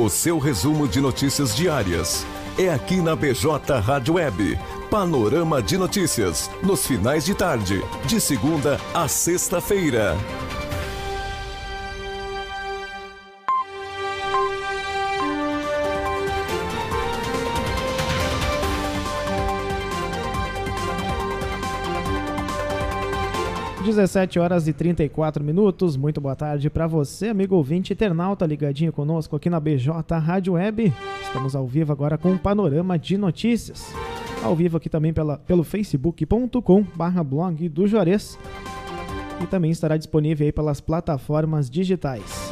O seu resumo de notícias diárias é aqui na BJ Rádio Web. Panorama de notícias nos finais de tarde, de segunda a sexta-feira. 17 horas e 34 minutos. Muito boa tarde para você, amigo ouvinte internauta ligadinho conosco aqui na BJ Rádio Web. Estamos ao vivo agora com um panorama de notícias. Ao vivo aqui também pela, pelo facebook.com barra blog do Juarez. E também estará disponível aí pelas plataformas digitais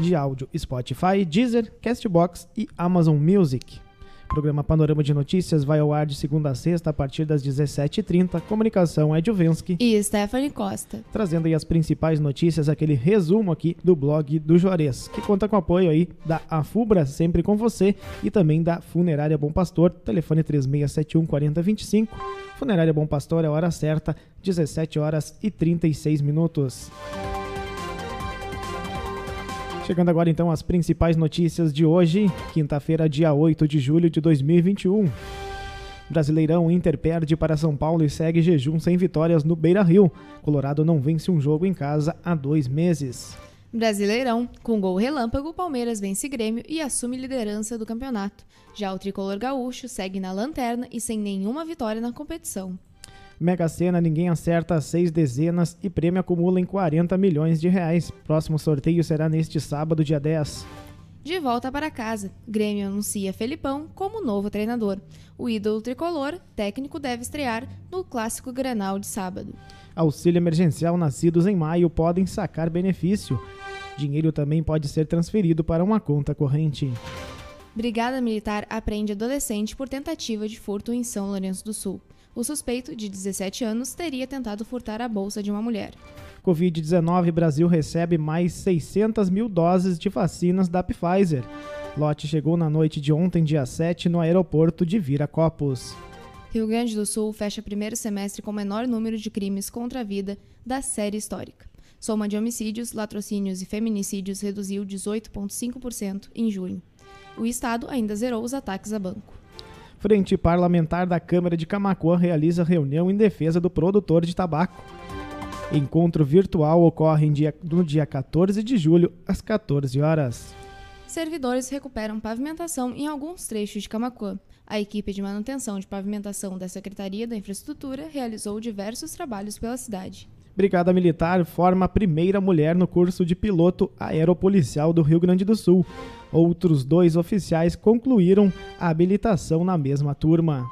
de áudio Spotify, Deezer, Castbox e Amazon Music. O programa Panorama de Notícias vai ao ar de segunda a sexta a partir das 17h30. Comunicação é Juvensky e Stephanie Costa. Trazendo aí as principais notícias, aquele resumo aqui do blog do Juarez, que conta com o apoio aí da Afubra, sempre com você, e também da Funerária Bom Pastor, telefone 3671 4025. Funerária Bom Pastor é a hora certa, 17 horas e 36 minutos. Chegando agora então às principais notícias de hoje, quinta-feira, dia 8 de julho de 2021. Brasileirão Inter perde para São Paulo e segue jejum sem vitórias no Beira Rio. Colorado não vence um jogo em casa há dois meses. Brasileirão, com gol relâmpago, Palmeiras vence Grêmio e assume liderança do campeonato. Já o tricolor gaúcho segue na lanterna e sem nenhuma vitória na competição. Mega Sena, ninguém acerta seis dezenas e prêmio acumula em 40 milhões de reais. Próximo sorteio será neste sábado, dia 10. De volta para casa, Grêmio anuncia Felipão como novo treinador. O ídolo tricolor, técnico, deve estrear no clássico Grenal de sábado. Auxílio emergencial nascidos em maio podem sacar benefício. Dinheiro também pode ser transferido para uma conta corrente. Brigada Militar apreende adolescente por tentativa de furto em São Lourenço do Sul. O suspeito, de 17 anos, teria tentado furtar a bolsa de uma mulher. Covid-19, Brasil recebe mais 600 mil doses de vacinas da Pfizer. Lote chegou na noite de ontem, dia 7, no aeroporto de Viracopos. Rio Grande do Sul fecha primeiro semestre com o menor número de crimes contra a vida da série histórica. Soma de homicídios, latrocínios e feminicídios reduziu 18,5% em junho. O Estado ainda zerou os ataques a banco. Frente Parlamentar da Câmara de Camacuã realiza reunião em defesa do produtor de tabaco. Encontro virtual ocorre dia, no dia 14 de julho, às 14 horas. Servidores recuperam pavimentação em alguns trechos de Camacuã. A equipe de manutenção de pavimentação da Secretaria da Infraestrutura realizou diversos trabalhos pela cidade. Brigada Militar forma a primeira mulher no curso de piloto aeropolicial do Rio Grande do Sul. Outros dois oficiais concluíram a habilitação na mesma turma.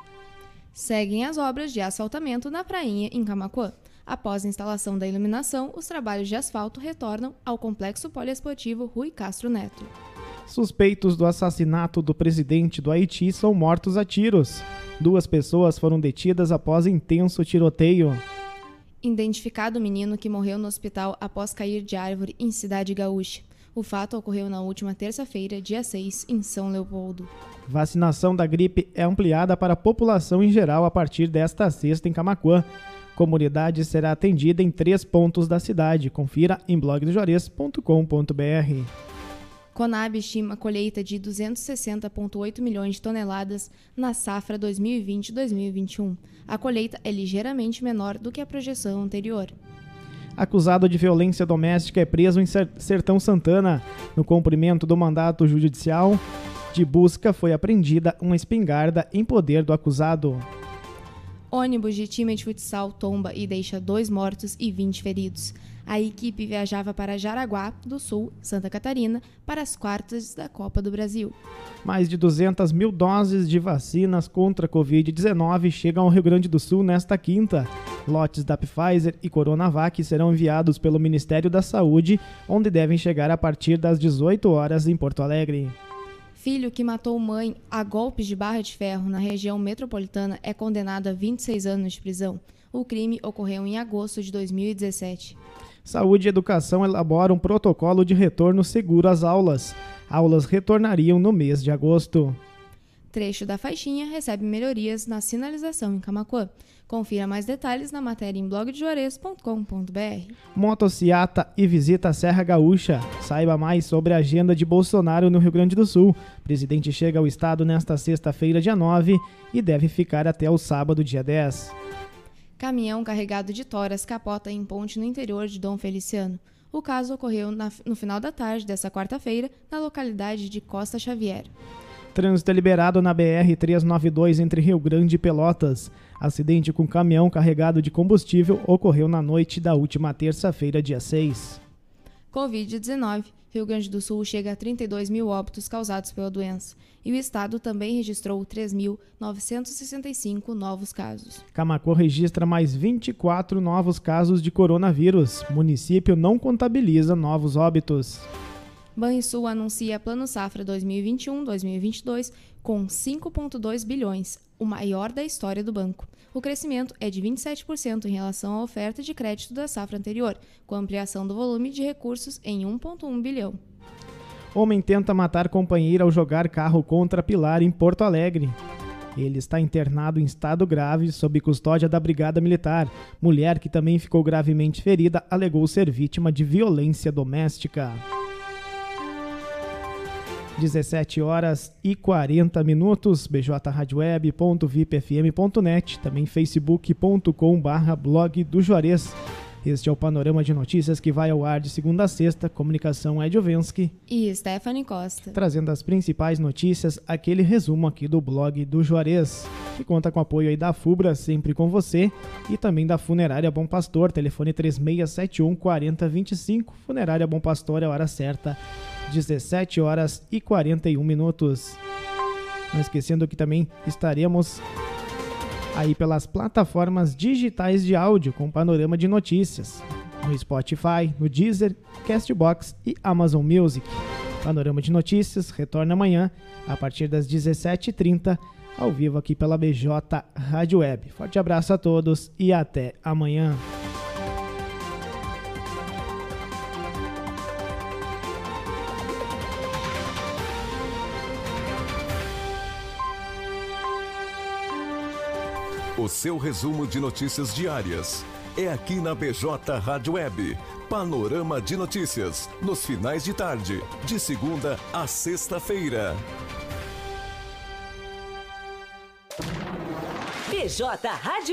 Seguem as obras de asfaltamento na prainha em Camacuã. Após a instalação da iluminação, os trabalhos de asfalto retornam ao complexo poliesportivo Rui Castro Neto. Suspeitos do assassinato do presidente do Haiti são mortos a tiros. Duas pessoas foram detidas após intenso tiroteio. Identificado o menino que morreu no hospital após cair de árvore em Cidade Gaúcha. O fato ocorreu na última terça-feira, dia 6, em São Leopoldo. Vacinação da gripe é ampliada para a população em geral a partir desta sexta em Camacuã. Comunidade será atendida em três pontos da cidade. Confira em blogdojores.com.br. Conab estima colheita de 260,8 milhões de toneladas na safra 2020-2021. A colheita é ligeiramente menor do que a projeção anterior acusado de violência doméstica, é preso em Sertão Santana. No cumprimento do mandato judicial de busca, foi apreendida uma espingarda em poder do acusado. Ônibus de time de futsal tomba e deixa dois mortos e 20 feridos. A equipe viajava para Jaraguá do Sul, Santa Catarina, para as quartas da Copa do Brasil. Mais de 200 mil doses de vacinas contra a Covid-19 chegam ao Rio Grande do Sul nesta quinta. Lotes da Pfizer e Coronavac serão enviados pelo Ministério da Saúde, onde devem chegar a partir das 18 horas em Porto Alegre. Filho que matou mãe a golpes de barra de ferro na região metropolitana é condenado a 26 anos de prisão. O crime ocorreu em agosto de 2017. Saúde e Educação elabora um protocolo de retorno seguro às aulas. Aulas retornariam no mês de agosto. Trecho da faixinha recebe melhorias na sinalização em Camacuã. Confira mais detalhes na matéria em blogdejuarez.com.br. Motociata e visita a Serra Gaúcha. Saiba mais sobre a agenda de Bolsonaro no Rio Grande do Sul. O presidente chega ao estado nesta sexta-feira, dia 9, e deve ficar até o sábado, dia 10. Caminhão carregado de toras capota em ponte no interior de Dom Feliciano. O caso ocorreu na, no final da tarde dessa quarta-feira, na localidade de Costa Xavier. Trânsito é liberado na BR-392 entre Rio Grande e Pelotas. Acidente com caminhão carregado de combustível ocorreu na noite da última terça-feira, dia 6. Covid-19. Rio Grande do Sul chega a 32 mil óbitos causados pela doença. E o estado também registrou 3.965 novos casos. Camacô registra mais 24 novos casos de coronavírus. Município não contabiliza novos óbitos. Banrisul anuncia Plano Safra 2021-2022 com 5,2 bilhões, o maior da história do banco. O crescimento é de 27% em relação à oferta de crédito da safra anterior, com ampliação do volume de recursos em 1,1 bilhão. Homem tenta matar companheira ao jogar carro contra Pilar em Porto Alegre. Ele está internado em estado grave sob custódia da Brigada Militar. Mulher, que também ficou gravemente ferida, alegou ser vítima de violência doméstica. 17 horas e 40 minutos, bjradioweb.vipfm.net, também facebook.com barra blog do Juarez. Este é o panorama de notícias que vai ao ar de segunda a sexta. Comunicação é Jovensky e Stephanie Costa. Trazendo as principais notícias, aquele resumo aqui do blog do Juarez, que conta com apoio aí da FUBRA, sempre com você, e também da Funerária Bom Pastor, telefone 3671 4025. Funerária Bom Pastor é a hora certa 17 horas e 41 minutos. Não esquecendo que também estaremos aí pelas plataformas digitais de áudio com panorama de notícias, no Spotify, no Deezer, Castbox e Amazon Music. Panorama de Notícias retorna amanhã a partir das 17h30 ao vivo aqui pela BJ Rádio Web. Forte abraço a todos e até amanhã. O seu resumo de notícias diárias é aqui na BJ Rádio Web. Panorama de notícias nos finais de tarde, de segunda a sexta-feira. BJ Rádio